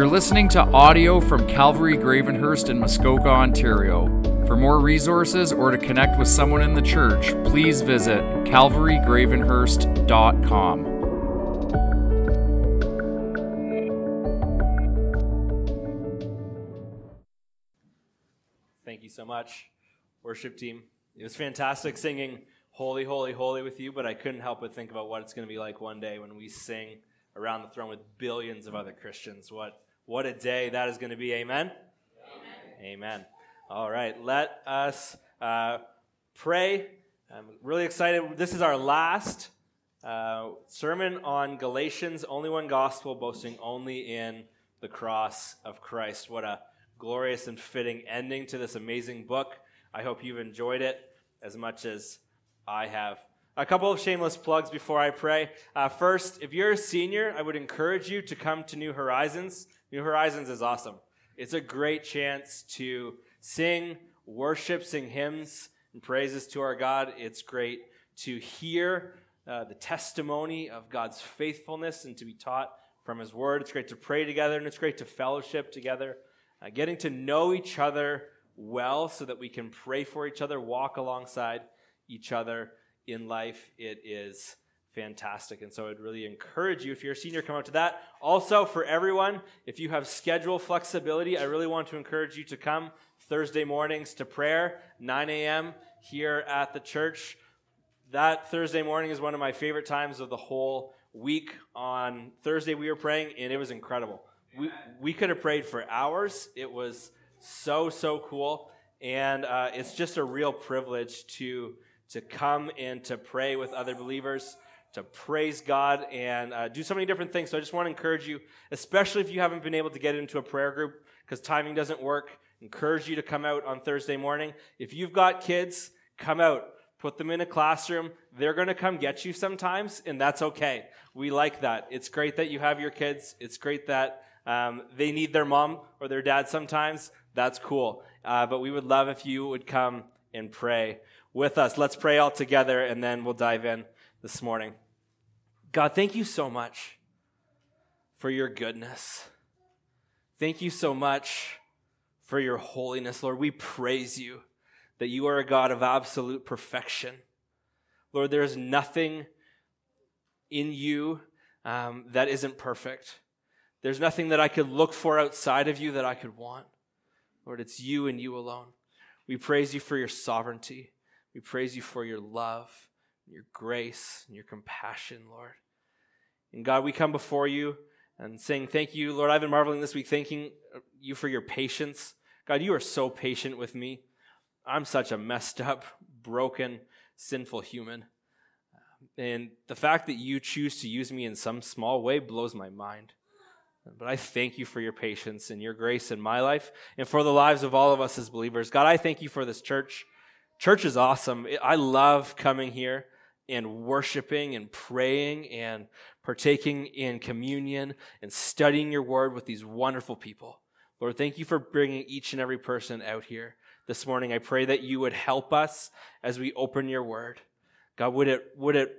You're listening to audio from Calvary Gravenhurst in Muskoka, Ontario. For more resources or to connect with someone in the church, please visit calvarygravenhurst.com. Thank you so much, worship team. It was fantastic singing Holy, Holy, Holy with you, but I couldn't help but think about what it's going to be like one day when we sing around the throne with billions of other Christians. What, what a day that is going to be. Amen? Amen. Amen. All right, let us uh, pray. I'm really excited. This is our last uh, sermon on Galatians, only one gospel, boasting only in the cross of Christ. What a glorious and fitting ending to this amazing book. I hope you've enjoyed it as much as I have. A couple of shameless plugs before I pray. Uh, first, if you're a senior, I would encourage you to come to New Horizons. New Horizons is awesome. It's a great chance to sing, worship, sing hymns and praises to our God. It's great to hear uh, the testimony of God's faithfulness and to be taught from His Word. It's great to pray together and it's great to fellowship together, uh, getting to know each other well so that we can pray for each other, walk alongside each other in life, it is fantastic. And so I'd really encourage you, if you're a senior, come out to that. Also, for everyone, if you have schedule flexibility, I really want to encourage you to come Thursday mornings to prayer, 9 a.m. here at the church. That Thursday morning is one of my favorite times of the whole week. On Thursday, we were praying, and it was incredible. We, we could have prayed for hours. It was so, so cool. And uh, it's just a real privilege to to come and to pray with other believers, to praise God, and uh, do so many different things. So I just want to encourage you, especially if you haven't been able to get into a prayer group because timing doesn't work, encourage you to come out on Thursday morning. If you've got kids, come out. Put them in a classroom. They're going to come get you sometimes, and that's okay. We like that. It's great that you have your kids. It's great that um, they need their mom or their dad sometimes. That's cool. Uh, but we would love if you would come and pray with us. Let's pray all together and then we'll dive in this morning. God, thank you so much for your goodness. Thank you so much for your holiness, Lord. We praise you that you are a God of absolute perfection. Lord, there is nothing in you um, that isn't perfect. There's nothing that I could look for outside of you that I could want. Lord, it's you and you alone. We praise you for your sovereignty. We praise you for your love, your grace, and your compassion, Lord. And God, we come before you and saying, Thank you, Lord. I've been marveling this week, thanking you for your patience. God, you are so patient with me. I'm such a messed up, broken, sinful human. And the fact that you choose to use me in some small way blows my mind. But I thank you for your patience and your grace in my life and for the lives of all of us as believers. God, I thank you for this church. Church is awesome. I love coming here and worshiping and praying and partaking in communion and studying your word with these wonderful people. Lord, thank you for bringing each and every person out here this morning. I pray that you would help us as we open your word. God, would it, would it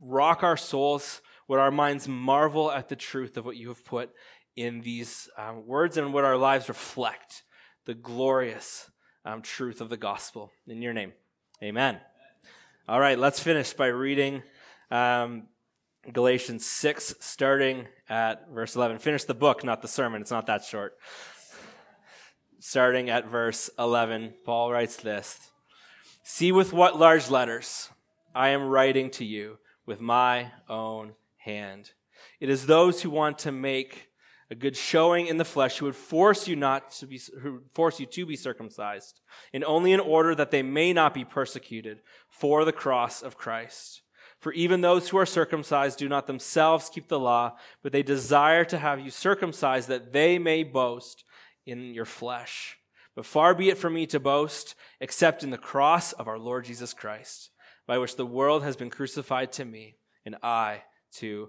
rock our souls? Would our minds marvel at the truth of what you have put in these um, words and would our lives reflect the glorious um, truth of the gospel. In your name, amen. All right, let's finish by reading um, Galatians 6, starting at verse 11. Finish the book, not the sermon. It's not that short. starting at verse 11, Paul writes this See with what large letters I am writing to you with my own hand. It is those who want to make a good showing in the flesh who would force you not to be who force you to be circumcised and only in order that they may not be persecuted for the cross of Christ. For even those who are circumcised do not themselves keep the law but they desire to have you circumcised that they may boast in your flesh. But far be it from me to boast except in the cross of our Lord Jesus Christ by which the world has been crucified to me and I to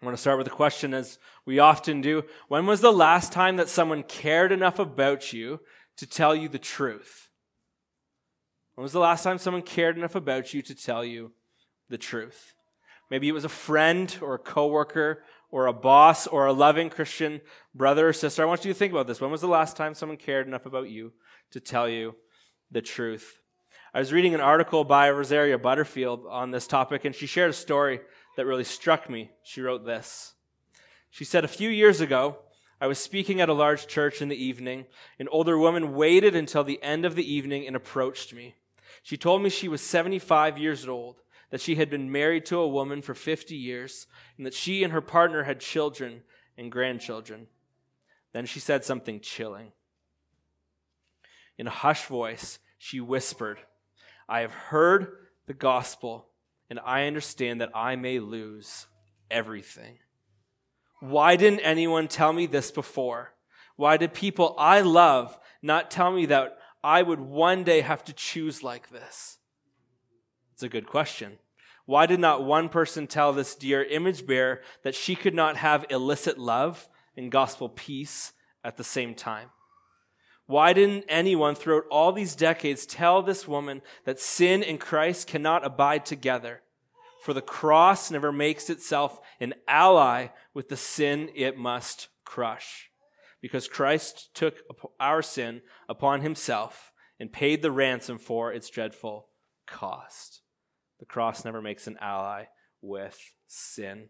I want to start with a question, as we often do. When was the last time that someone cared enough about you to tell you the truth? When was the last time someone cared enough about you to tell you the truth? Maybe it was a friend or a coworker or a boss or a loving Christian brother or sister. I want you to think about this. When was the last time someone cared enough about you to tell you the truth? I was reading an article by Rosaria Butterfield on this topic, and she shared a story that really struck me. She wrote this. She said, A few years ago, I was speaking at a large church in the evening. An older woman waited until the end of the evening and approached me. She told me she was 75 years old that she had been married to a woman for 50 years, and that she and her partner had children and grandchildren. Then she said something chilling. In a hushed voice, she whispered, I have heard the gospel, and I understand that I may lose everything. Why didn't anyone tell me this before? Why did people I love not tell me that I would one day have to choose like this? It's a good question. Why did not one person tell this dear image bearer that she could not have illicit love and gospel peace at the same time? Why didn't anyone throughout all these decades tell this woman that sin and Christ cannot abide together? For the cross never makes itself an ally with the sin it must crush. Because Christ took our sin upon himself and paid the ransom for its dreadful cost. The cross never makes an ally with sin.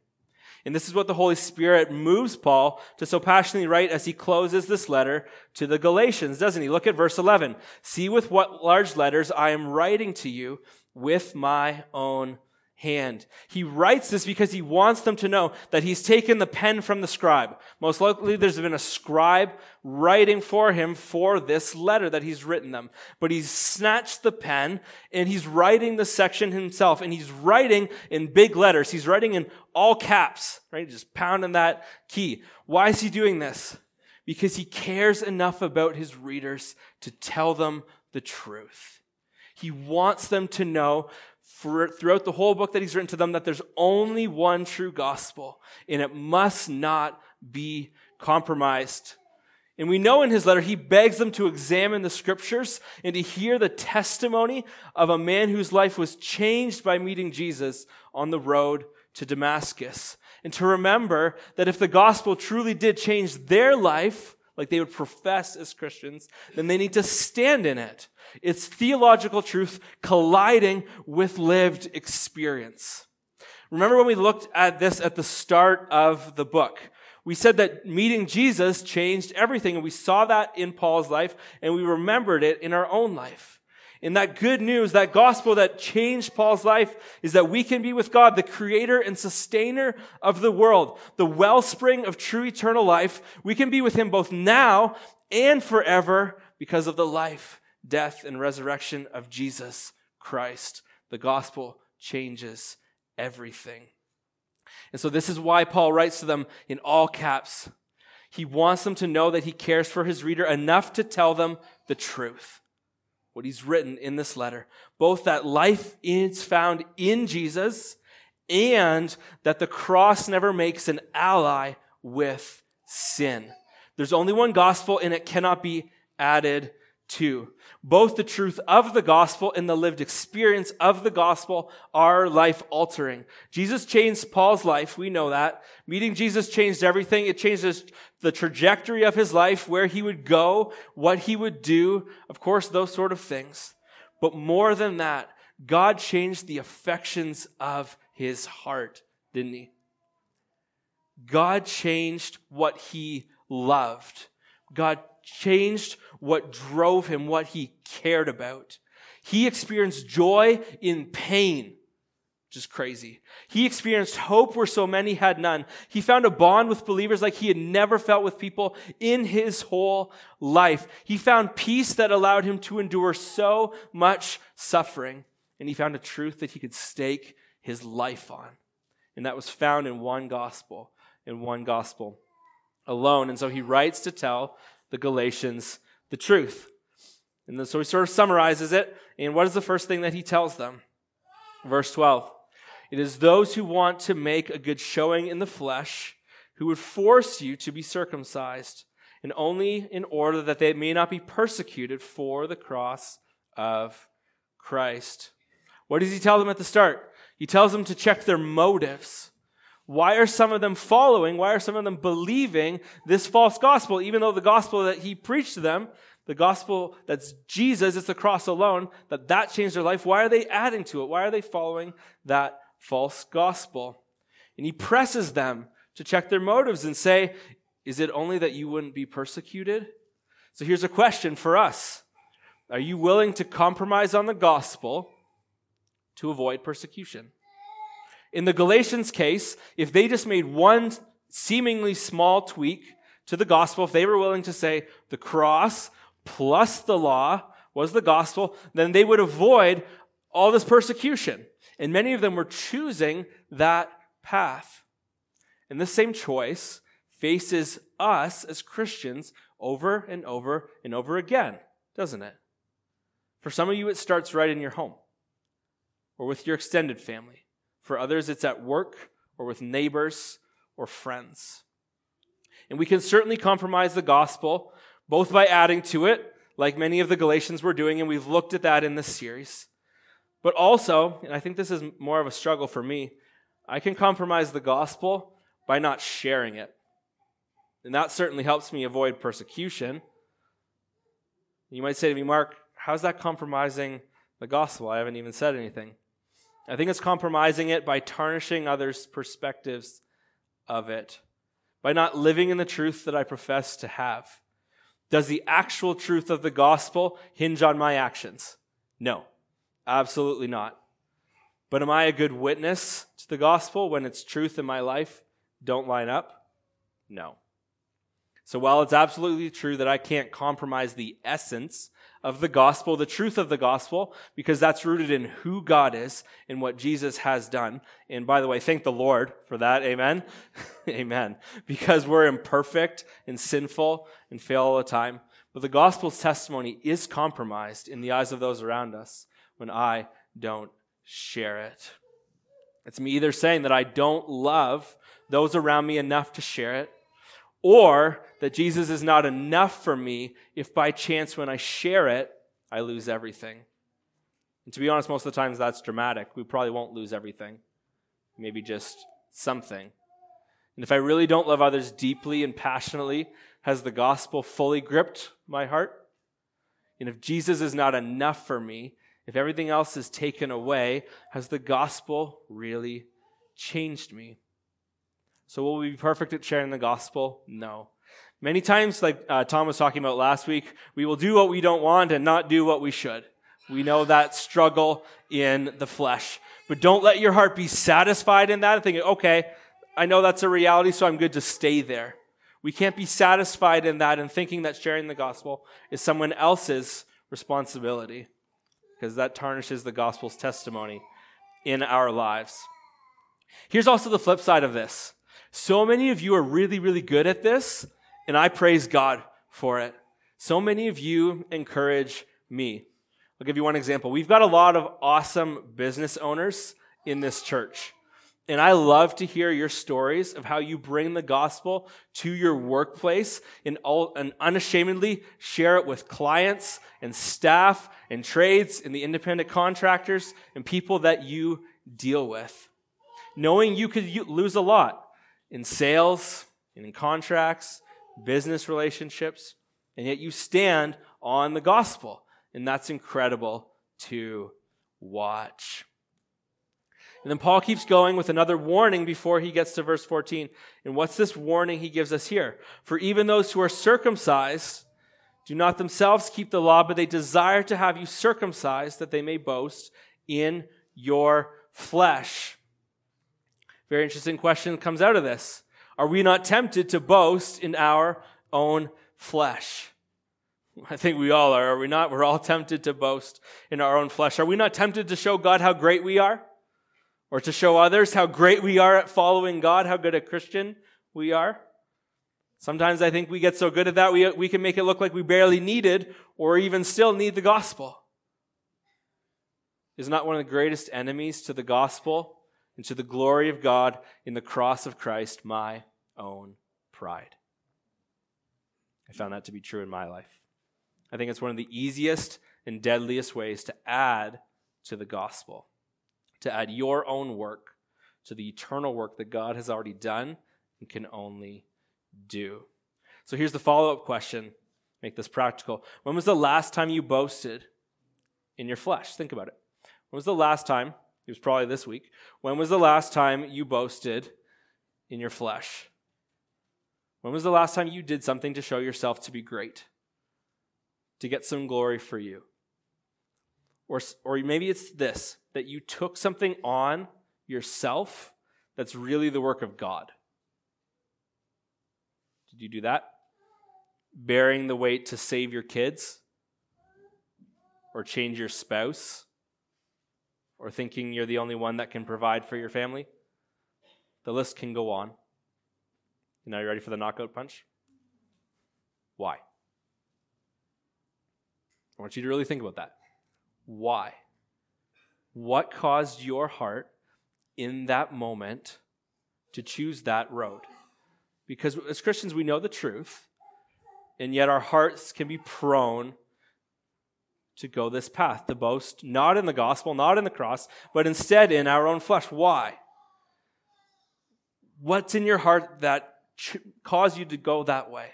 And this is what the Holy Spirit moves Paul to so passionately write as he closes this letter to the Galatians, doesn't he? Look at verse 11. See with what large letters I am writing to you with my own hand. He writes this because he wants them to know that he's taken the pen from the scribe. Most likely there's been a scribe writing for him for this letter that he's written them. But he's snatched the pen and he's writing the section himself and he's writing in big letters. He's writing in all caps, right? Just pounding that key. Why is he doing this? Because he cares enough about his readers to tell them the truth. He wants them to know for, throughout the whole book that he's written to them that there's only one true gospel and it must not be compromised. And we know in his letter, he begs them to examine the scriptures and to hear the testimony of a man whose life was changed by meeting Jesus on the road to Damascus. And to remember that if the gospel truly did change their life, like they would profess as Christians, then they need to stand in it. It's theological truth colliding with lived experience. Remember when we looked at this at the start of the book? We said that meeting Jesus changed everything, and we saw that in Paul's life, and we remembered it in our own life. And that good news, that gospel that changed Paul's life is that we can be with God, the creator and sustainer of the world, the wellspring of true eternal life. We can be with him both now and forever because of the life, death, and resurrection of Jesus Christ. The gospel changes everything. And so this is why Paul writes to them in all caps. He wants them to know that he cares for his reader enough to tell them the truth what he's written in this letter. Both that life is found in Jesus and that the cross never makes an ally with sin. There's only one gospel and it cannot be added to. Both the truth of the gospel and the lived experience of the gospel are life altering. Jesus changed Paul's life. We know that. Meeting Jesus changed everything. It changes the trajectory of his life, where he would go, what he would do. Of course, those sort of things. But more than that, God changed the affections of his heart, didn't he? God changed what he loved. God changed what drove him, what he cared about. He experienced joy in pain, is crazy. He experienced hope where so many had none. He found a bond with believers like he had never felt with people in his whole life. He found peace that allowed him to endure so much suffering. And he found a truth that he could stake his life on. And that was found in one gospel, in one gospel alone. And so he writes to tell the Galatians the truth. And so he sort of summarizes it. And what is the first thing that he tells them? Verse 12 It is those who want to make a good showing in the flesh who would force you to be circumcised, and only in order that they may not be persecuted for the cross of Christ. What does he tell them at the start? He tells them to check their motives. Why are some of them following? Why are some of them believing this false gospel, even though the gospel that he preached to them, the gospel that's Jesus, it's the cross alone, that that changed their life? Why are they adding to it? Why are they following that false gospel? And he presses them to check their motives and say, Is it only that you wouldn't be persecuted? So here's a question for us Are you willing to compromise on the gospel to avoid persecution? In the Galatians case, if they just made one seemingly small tweak to the gospel, if they were willing to say the cross plus the law was the gospel, then they would avoid all this persecution. And many of them were choosing that path. And this same choice faces us as Christians over and over and over again, doesn't it? For some of you, it starts right in your home or with your extended family. For others, it's at work or with neighbors or friends. And we can certainly compromise the gospel, both by adding to it, like many of the Galatians were doing, and we've looked at that in this series. But also, and I think this is more of a struggle for me, I can compromise the gospel by not sharing it. And that certainly helps me avoid persecution. You might say to me, Mark, how's that compromising the gospel? I haven't even said anything. I think it's compromising it by tarnishing others' perspectives of it, by not living in the truth that I profess to have. Does the actual truth of the gospel hinge on my actions? No, absolutely not. But am I a good witness to the gospel when its truth in my life don't line up? No. So while it's absolutely true that I can't compromise the essence of the gospel, the truth of the gospel, because that's rooted in who God is and what Jesus has done. And by the way, thank the Lord for that. Amen. Amen. Because we're imperfect and sinful and fail all the time. But the gospel's testimony is compromised in the eyes of those around us when I don't share it. It's me either saying that I don't love those around me enough to share it, or that Jesus is not enough for me if by chance when I share it, I lose everything. And to be honest, most of the times that's dramatic. We probably won't lose everything, maybe just something. And if I really don't love others deeply and passionately, has the gospel fully gripped my heart? And if Jesus is not enough for me, if everything else is taken away, has the gospel really changed me? So will we be perfect at sharing the gospel? No. Many times, like uh, Tom was talking about last week, we will do what we don't want and not do what we should. We know that struggle in the flesh. But don't let your heart be satisfied in that and thinking, okay, I know that's a reality, so I'm good to stay there. We can't be satisfied in that and thinking that sharing the gospel is someone else's responsibility because that tarnishes the gospel's testimony in our lives. Here's also the flip side of this. So many of you are really, really good at this, and I praise God for it. So many of you encourage me. I'll give you one example. We've got a lot of awesome business owners in this church. And I love to hear your stories of how you bring the gospel to your workplace and, all, and unashamedly share it with clients and staff and trades and the independent contractors and people that you deal with. Knowing you could lose a lot in sales and in contracts, business relationships, and yet you stand on the gospel. And that's incredible to watch. And then Paul keeps going with another warning before he gets to verse 14. And what's this warning he gives us here? For even those who are circumcised do not themselves keep the law, but they desire to have you circumcised that they may boast in your flesh. Very interesting question comes out of this. Are we not tempted to boast in our own flesh? I think we all are, are we not? We're all tempted to boast in our own flesh. Are we not tempted to show God how great we are? Or to show others how great we are at following God, how good a Christian we are? Sometimes I think we get so good at that, we, we can make it look like we barely needed or even still need the gospel. Is not one of the greatest enemies to the gospel and to the glory of God in the cross of Christ my own pride? I found that to be true in my life. I think it's one of the easiest and deadliest ways to add to the gospel, to add your own work to the eternal work that God has already done and can only do. So here's the follow up question. Make this practical. When was the last time you boasted in your flesh? Think about it. When was the last time? It was probably this week. When was the last time you boasted in your flesh? When was the last time you did something to show yourself to be great? To get some glory for you? Or, or maybe it's this that you took something on yourself that's really the work of God. Did you do that? Bearing the weight to save your kids? Or change your spouse? Or thinking you're the only one that can provide for your family? The list can go on. Now, you ready for the knockout punch? Why? I want you to really think about that. Why? What caused your heart in that moment to choose that road? Because as Christians, we know the truth, and yet our hearts can be prone to go this path, to boast not in the gospel, not in the cross, but instead in our own flesh. Why? What's in your heart that ch- caused you to go that way?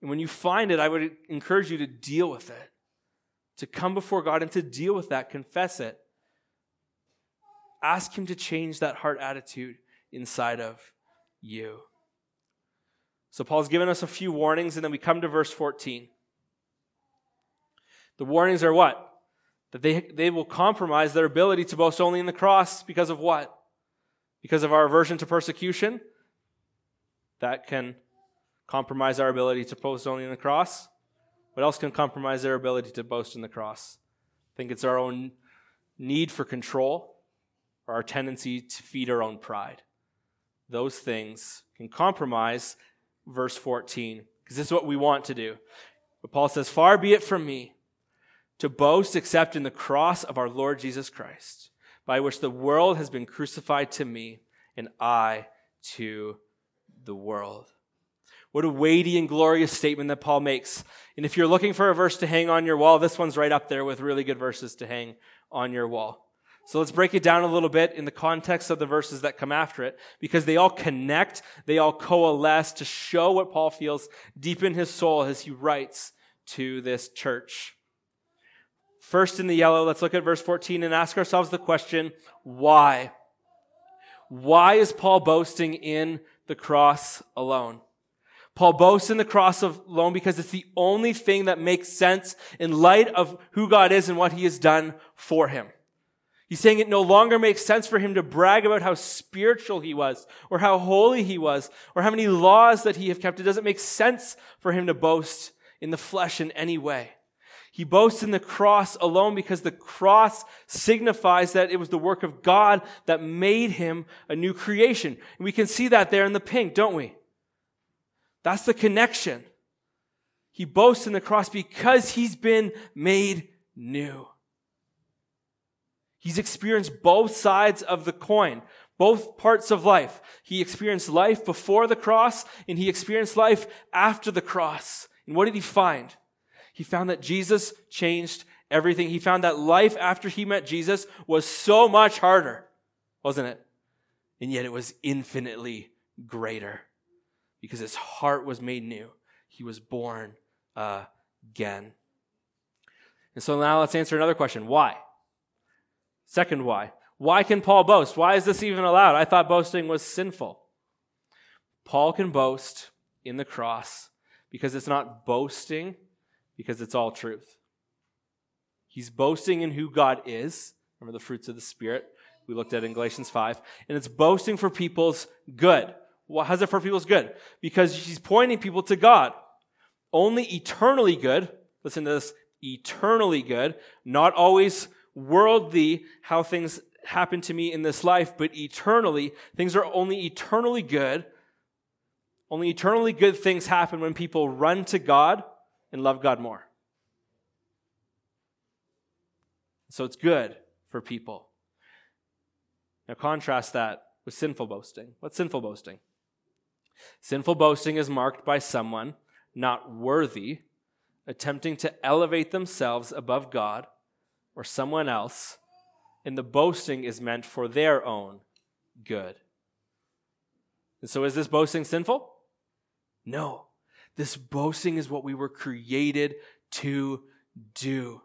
And when you find it, I would encourage you to deal with it, to come before God and to deal with that, confess it. Ask Him to change that heart attitude inside of you. So Paul's given us a few warnings, and then we come to verse 14. The warnings are what? That they, they will compromise their ability to boast only in the cross because of what? Because of our aversion to persecution? That can compromise our ability to boast only in the cross. What else can compromise their ability to boast in the cross? I think it's our own need for control or our tendency to feed our own pride those things can compromise verse 14, because this is what we want to do. But Paul says, Far be it from me to boast except in the cross of our Lord Jesus Christ, by which the world has been crucified to me, and I to the world. What a weighty and glorious statement that Paul makes. And if you're looking for a verse to hang on your wall, this one's right up there with really good verses to hang on your wall. So let's break it down a little bit in the context of the verses that come after it, because they all connect, they all coalesce to show what Paul feels deep in his soul as he writes to this church. First in the yellow, let's look at verse 14 and ask ourselves the question, why? Why is Paul boasting in the cross alone? Paul boasts in the cross alone because it's the only thing that makes sense in light of who God is and what he has done for him. He's saying it no longer makes sense for him to brag about how spiritual he was, or how holy he was, or how many laws that he have kept. It doesn't make sense for him to boast in the flesh in any way. He boasts in the cross alone because the cross signifies that it was the work of God that made him a new creation. And we can see that there in the pink, don't we? That's the connection. He boasts in the cross because he's been made new. He's experienced both sides of the coin, both parts of life. He experienced life before the cross and he experienced life after the cross. And what did he find? He found that Jesus changed everything. He found that life after he met Jesus was so much harder, wasn't it? And yet it was infinitely greater because his heart was made new. He was born again. And so now let's answer another question. Why? Second why. Why can Paul boast? Why is this even allowed? I thought boasting was sinful. Paul can boast in the cross because it's not boasting, because it's all truth. He's boasting in who God is. Remember the fruits of the Spirit we looked at in Galatians 5. And it's boasting for people's good. Well, how's it for people's good? Because he's pointing people to God. Only eternally good, listen to this, eternally good, not always worldly how things happen to me in this life, but eternally, things are only eternally good Only eternally good things happen when people run to God and love God more. So it's good for people. Now, contrast that with sinful boasting. What's sinful boasting? Sinful boasting is marked by someone not worthy, attempting to elevate themselves above God or someone else, and the boasting is meant for their own good. And so, is this boasting sinful? No. This boasting is what we were created to do.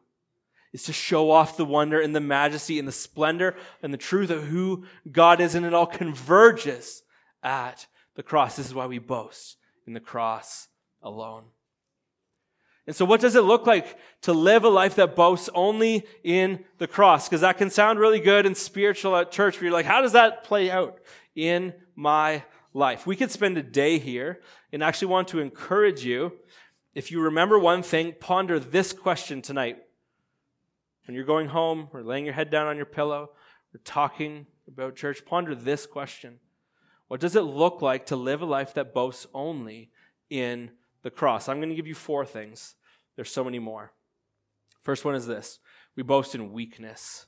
Is to show off the wonder and the majesty and the splendor and the truth of who God is, and it all converges at the cross. This is why we boast in the cross alone. And so, what does it look like to live a life that boasts only in the cross? Because that can sound really good and spiritual at church, but you're like, how does that play out in my life? We could spend a day here and actually want to encourage you. If you remember one thing, ponder this question tonight. When you're going home or laying your head down on your pillow or talking about church, ponder this question What does it look like to live a life that boasts only in the cross? I'm going to give you four things. There's so many more. First one is this we boast in weakness.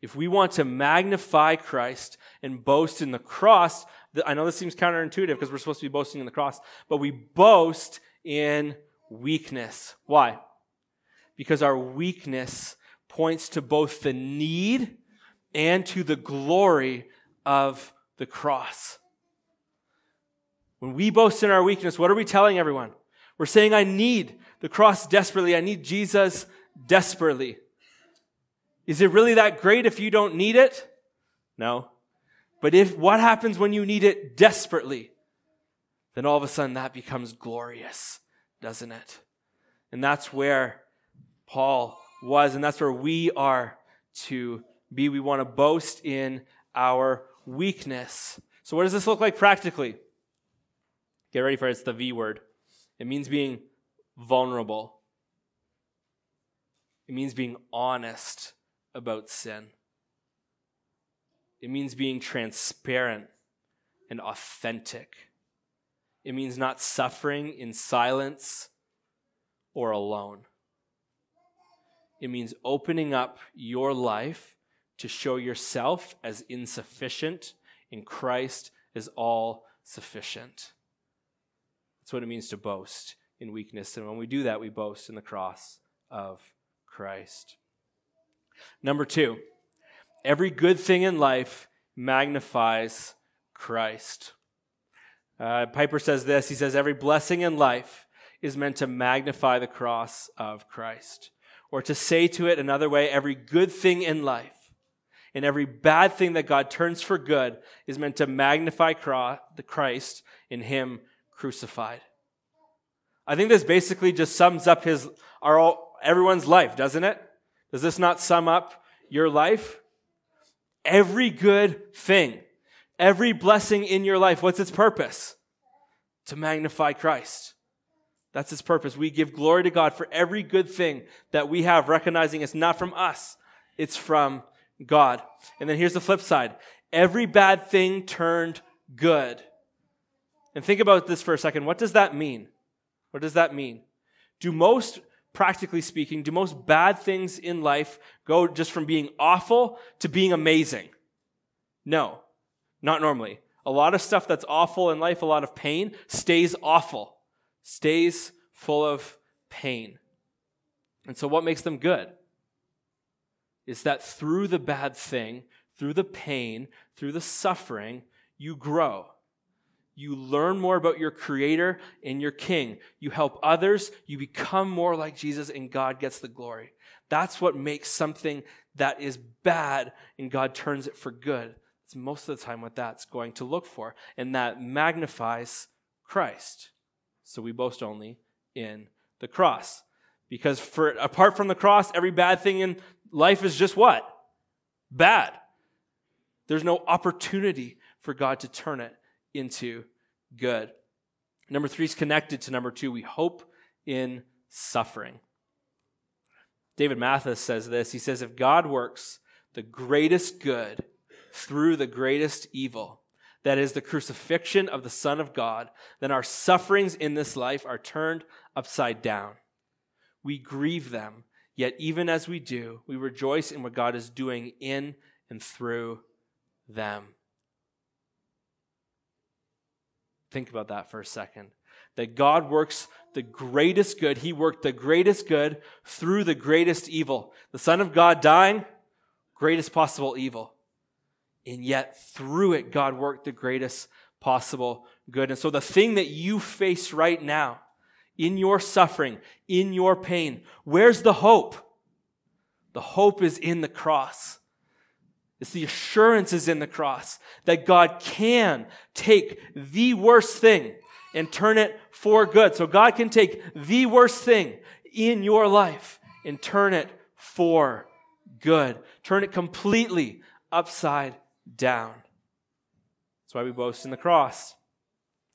If we want to magnify Christ and boast in the cross, I know this seems counterintuitive because we're supposed to be boasting in the cross, but we boast in weakness. Why? Because our weakness points to both the need and to the glory of the cross. When we boast in our weakness, what are we telling everyone? We're saying, I need the cross desperately. I need Jesus desperately. Is it really that great if you don't need it? No. But if what happens when you need it desperately? Then all of a sudden that becomes glorious, doesn't it? And that's where Paul was, and that's where we are to be. We want to boast in our weakness. So, what does this look like practically? Get ready for it. It's the V word. It means being vulnerable, it means being honest about sin. It means being transparent and authentic. It means not suffering in silence or alone. It means opening up your life to show yourself as insufficient in Christ as all sufficient. That's what it means to boast in weakness. And when we do that, we boast in the cross of Christ. Number two, every good thing in life magnifies Christ. Uh, Piper says this He says, Every blessing in life is meant to magnify the cross of Christ. Or to say to it another way, every good thing in life and every bad thing that God turns for good is meant to magnify the Christ in Him crucified. I think this basically just sums up his, our, everyone's life, doesn't it? Does this not sum up your life? Every good thing, every blessing in your life, what's its purpose? To magnify Christ. That's its purpose. We give glory to God for every good thing that we have, recognizing it's not from us, it's from God. And then here's the flip side every bad thing turned good. And think about this for a second. What does that mean? What does that mean? Do most practically speaking, do most bad things in life go just from being awful to being amazing? No, not normally. A lot of stuff that's awful in life, a lot of pain, stays awful, stays full of pain. And so, what makes them good? Is that through the bad thing, through the pain, through the suffering, you grow. You learn more about your creator and your king. You help others. You become more like Jesus and God gets the glory. That's what makes something that is bad and God turns it for good. It's most of the time what that's going to look for. And that magnifies Christ. So we boast only in the cross. Because for apart from the cross, every bad thing in life is just what? Bad. There's no opportunity for God to turn it into good. Number three is connected to number two. We hope in suffering. David Mathis says this. He says, If God works the greatest good through the greatest evil, that is, the crucifixion of the Son of God, then our sufferings in this life are turned upside down. We grieve them, yet even as we do, we rejoice in what God is doing in and through them. Think about that for a second. That God works the greatest good. He worked the greatest good through the greatest evil. The Son of God dying, greatest possible evil. And yet, through it, God worked the greatest possible good. And so, the thing that you face right now, in your suffering, in your pain, where's the hope? The hope is in the cross. It's the assurance is in the cross that God can take the worst thing and turn it for good. So God can take the worst thing in your life and turn it for good. Turn it completely upside down. That's why we boast in the cross.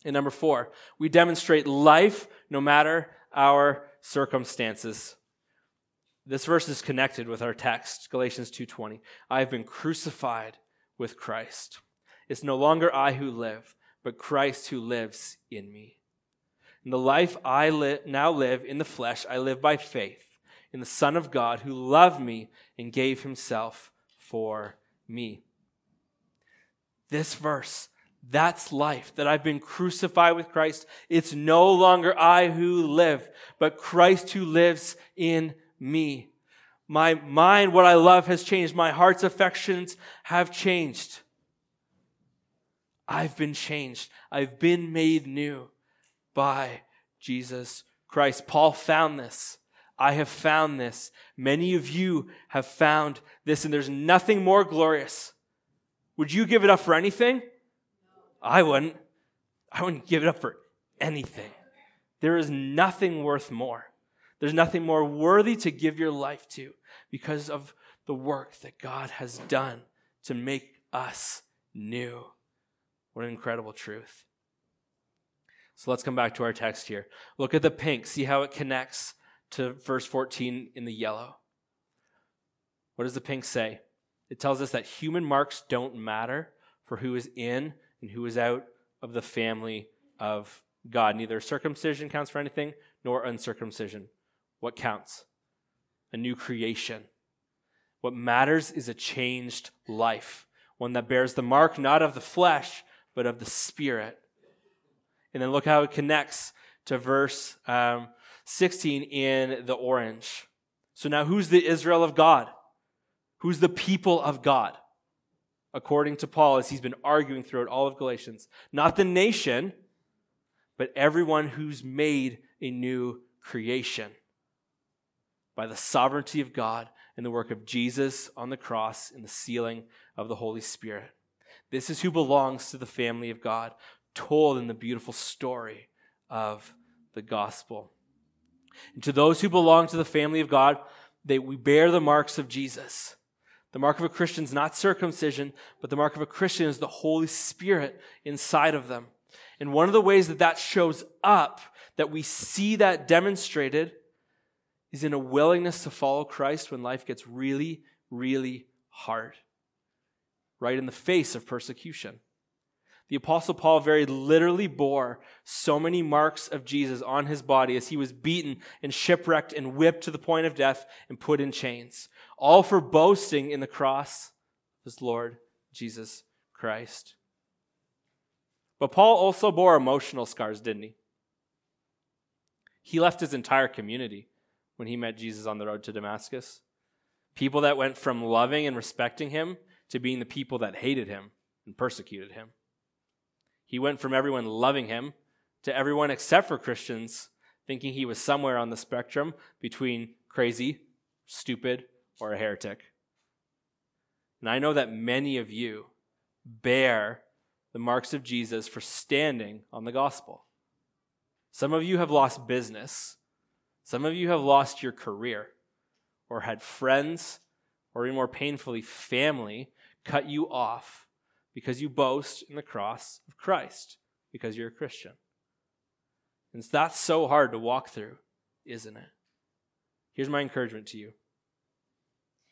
And number four, we demonstrate life no matter our circumstances. This verse is connected with our text, Galatians 2:20. I have been crucified with Christ. It's no longer I who live, but Christ who lives in me. And the life I li- now live in the flesh, I live by faith in the Son of God who loved me and gave himself for me. This verse, that's life, that I've been crucified with Christ. It's no longer I who live, but Christ who lives in me. My mind, what I love, has changed. My heart's affections have changed. I've been changed. I've been made new by Jesus Christ. Paul found this. I have found this. Many of you have found this, and there's nothing more glorious. Would you give it up for anything? I wouldn't. I wouldn't give it up for anything. There is nothing worth more. There's nothing more worthy to give your life to because of the work that God has done to make us new. What an incredible truth. So let's come back to our text here. Look at the pink, see how it connects to verse 14 in the yellow. What does the pink say? It tells us that human marks don't matter for who is in and who is out of the family of God. Neither circumcision counts for anything nor uncircumcision. What counts? A new creation. What matters is a changed life, one that bears the mark not of the flesh, but of the Spirit. And then look how it connects to verse um, 16 in the orange. So now, who's the Israel of God? Who's the people of God? According to Paul, as he's been arguing throughout all of Galatians. Not the nation, but everyone who's made a new creation by the sovereignty of God and the work of Jesus on the cross and the sealing of the Holy Spirit. This is who belongs to the family of God, told in the beautiful story of the gospel. And to those who belong to the family of God, they, we bear the marks of Jesus. The mark of a Christian is not circumcision, but the mark of a Christian is the Holy Spirit inside of them. And one of the ways that that shows up, that we see that demonstrated, is in a willingness to follow Christ when life gets really, really hard, right in the face of persecution. The Apostle Paul very literally bore so many marks of Jesus on his body as he was beaten and shipwrecked and whipped to the point of death and put in chains, all for boasting in the cross of his Lord Jesus Christ. But Paul also bore emotional scars, didn't he? He left his entire community when he met Jesus on the road to Damascus. People that went from loving and respecting him to being the people that hated him and persecuted him. He went from everyone loving him to everyone except for Christians thinking he was somewhere on the spectrum between crazy, stupid, or a heretic. And I know that many of you bear the marks of Jesus for standing on the gospel. Some of you have lost business some of you have lost your career or had friends, or even more painfully, family cut you off because you boast in the cross of Christ because you're a Christian. And that's so hard to walk through, isn't it? Here's my encouragement to you.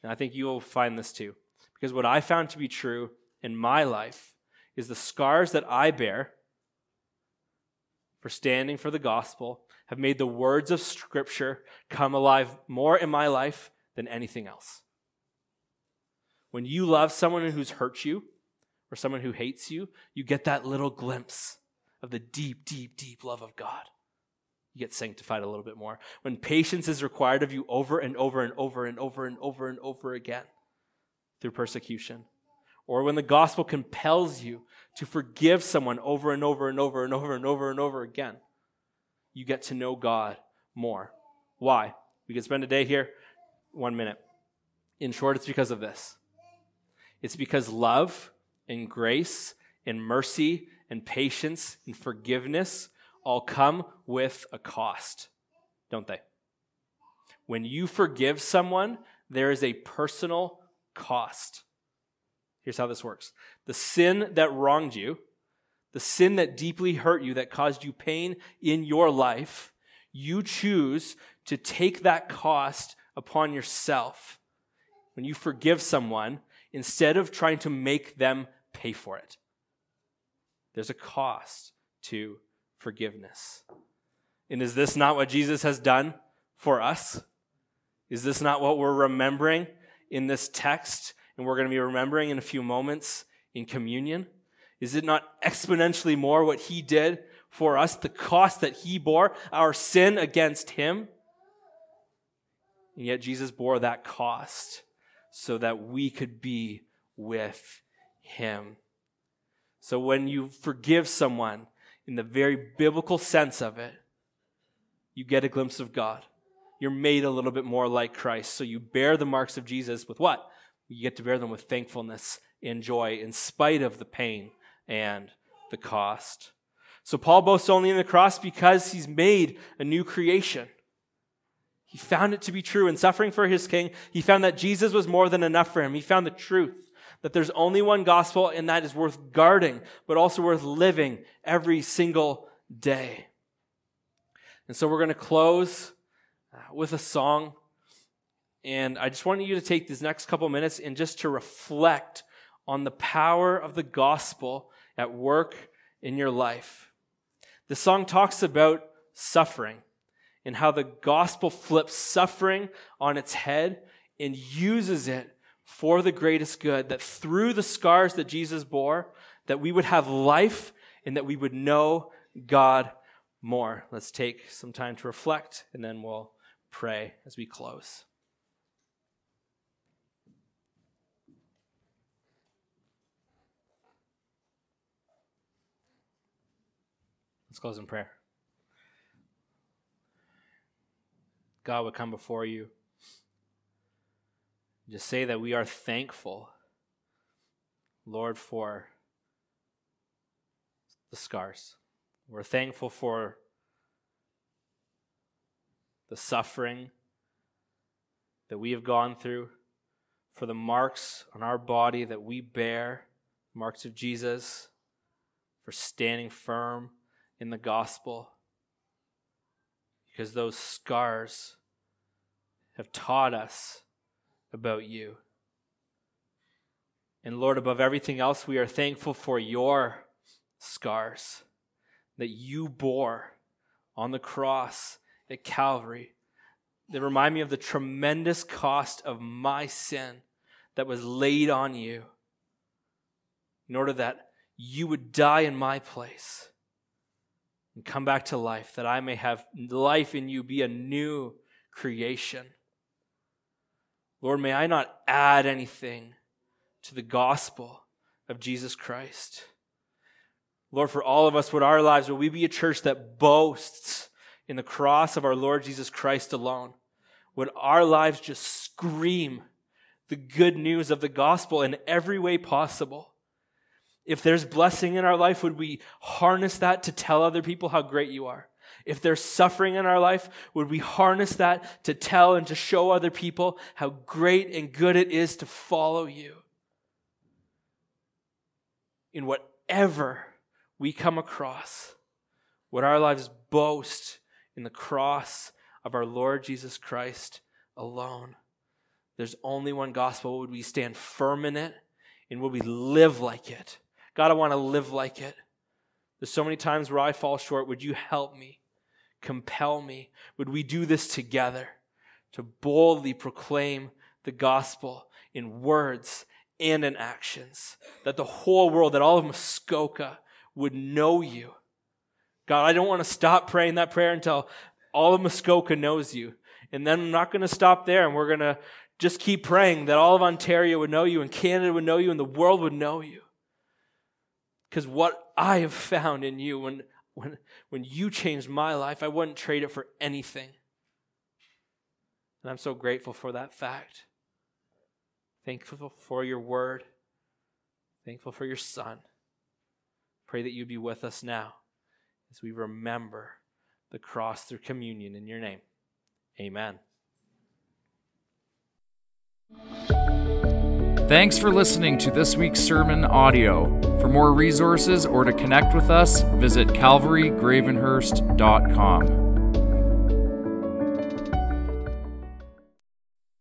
And I think you will find this too. Because what I found to be true in my life is the scars that I bear for standing for the gospel have made the words of Scripture come alive more in my life than anything else. When you love someone who's hurt you or someone who hates you, you get that little glimpse of the deep, deep, deep love of God. You get sanctified a little bit more. When patience is required of you over and over and over and over and over and over again through persecution, or when the gospel compels you to forgive someone over and over and over and over and over and over again, you get to know God more. Why? We could spend a day here, one minute. In short, it's because of this it's because love and grace and mercy and patience and forgiveness all come with a cost, don't they? When you forgive someone, there is a personal cost. Here's how this works the sin that wronged you, the sin that deeply hurt you, that caused you pain in your life, you choose to take that cost upon yourself. When you forgive someone, instead of trying to make them pay for it, there's a cost to forgiveness. And is this not what Jesus has done for us? Is this not what we're remembering in this text? And we're going to be remembering in a few moments in communion? Is it not exponentially more what he did for us, the cost that he bore, our sin against him? And yet Jesus bore that cost so that we could be with him. So when you forgive someone, in the very biblical sense of it, you get a glimpse of God. You're made a little bit more like Christ. So you bear the marks of Jesus with what? You get to bear them with thankfulness and joy in spite of the pain and the cost. So Paul boasts only in the cross because he's made a new creation. He found it to be true in suffering for his king. He found that Jesus was more than enough for him. He found the truth that there's only one gospel and that is worth guarding, but also worth living every single day. And so we're going to close uh, with a song. And I just want you to take these next couple minutes and just to reflect on the power of the gospel at work in your life. The song talks about suffering and how the gospel flips suffering on its head and uses it for the greatest good, that through the scars that Jesus bore, that we would have life and that we would know God more. Let's take some time to reflect and then we'll pray as we close. Close in prayer. God would come before you just say that we are thankful, Lord, for the scars. We're thankful for the suffering that we have gone through, for the marks on our body that we bear, marks of Jesus, for standing firm in the gospel. Because those scars have taught us about you. And Lord, above everything else, we are thankful for your scars that you bore on the cross at Calvary that remind me of the tremendous cost of my sin that was laid on you in order that you would die in my place and come back to life, that I may have life in you, be a new creation. Lord, may I not add anything to the gospel of Jesus Christ. Lord, for all of us, would our lives, would we be a church that boasts in the cross of our Lord Jesus Christ alone? Would our lives just scream the good news of the gospel in every way possible? If there's blessing in our life, would we harness that to tell other people how great you are? If there's suffering in our life, would we harness that to tell and to show other people how great and good it is to follow you? In whatever we come across, would our lives boast in the cross of our Lord Jesus Christ alone? There's only one gospel. Would we stand firm in it? And would we live like it? God, I want to live like it. There's so many times where I fall short. Would you help me? Compel me? Would we do this together to boldly proclaim the gospel in words and in actions? That the whole world, that all of Muskoka would know you. God, I don't want to stop praying that prayer until all of Muskoka knows you. And then I'm not going to stop there, and we're going to just keep praying that all of Ontario would know you, and Canada would know you, and the world would know you. Because what I have found in you, when, when, when you changed my life, I wouldn't trade it for anything. And I'm so grateful for that fact. Thankful for your word. Thankful for your son. Pray that you be with us now as we remember the cross through communion in your name. Amen. Thanks for listening to this week's sermon audio. For more resources or to connect with us, visit calvarygravenhurst.com.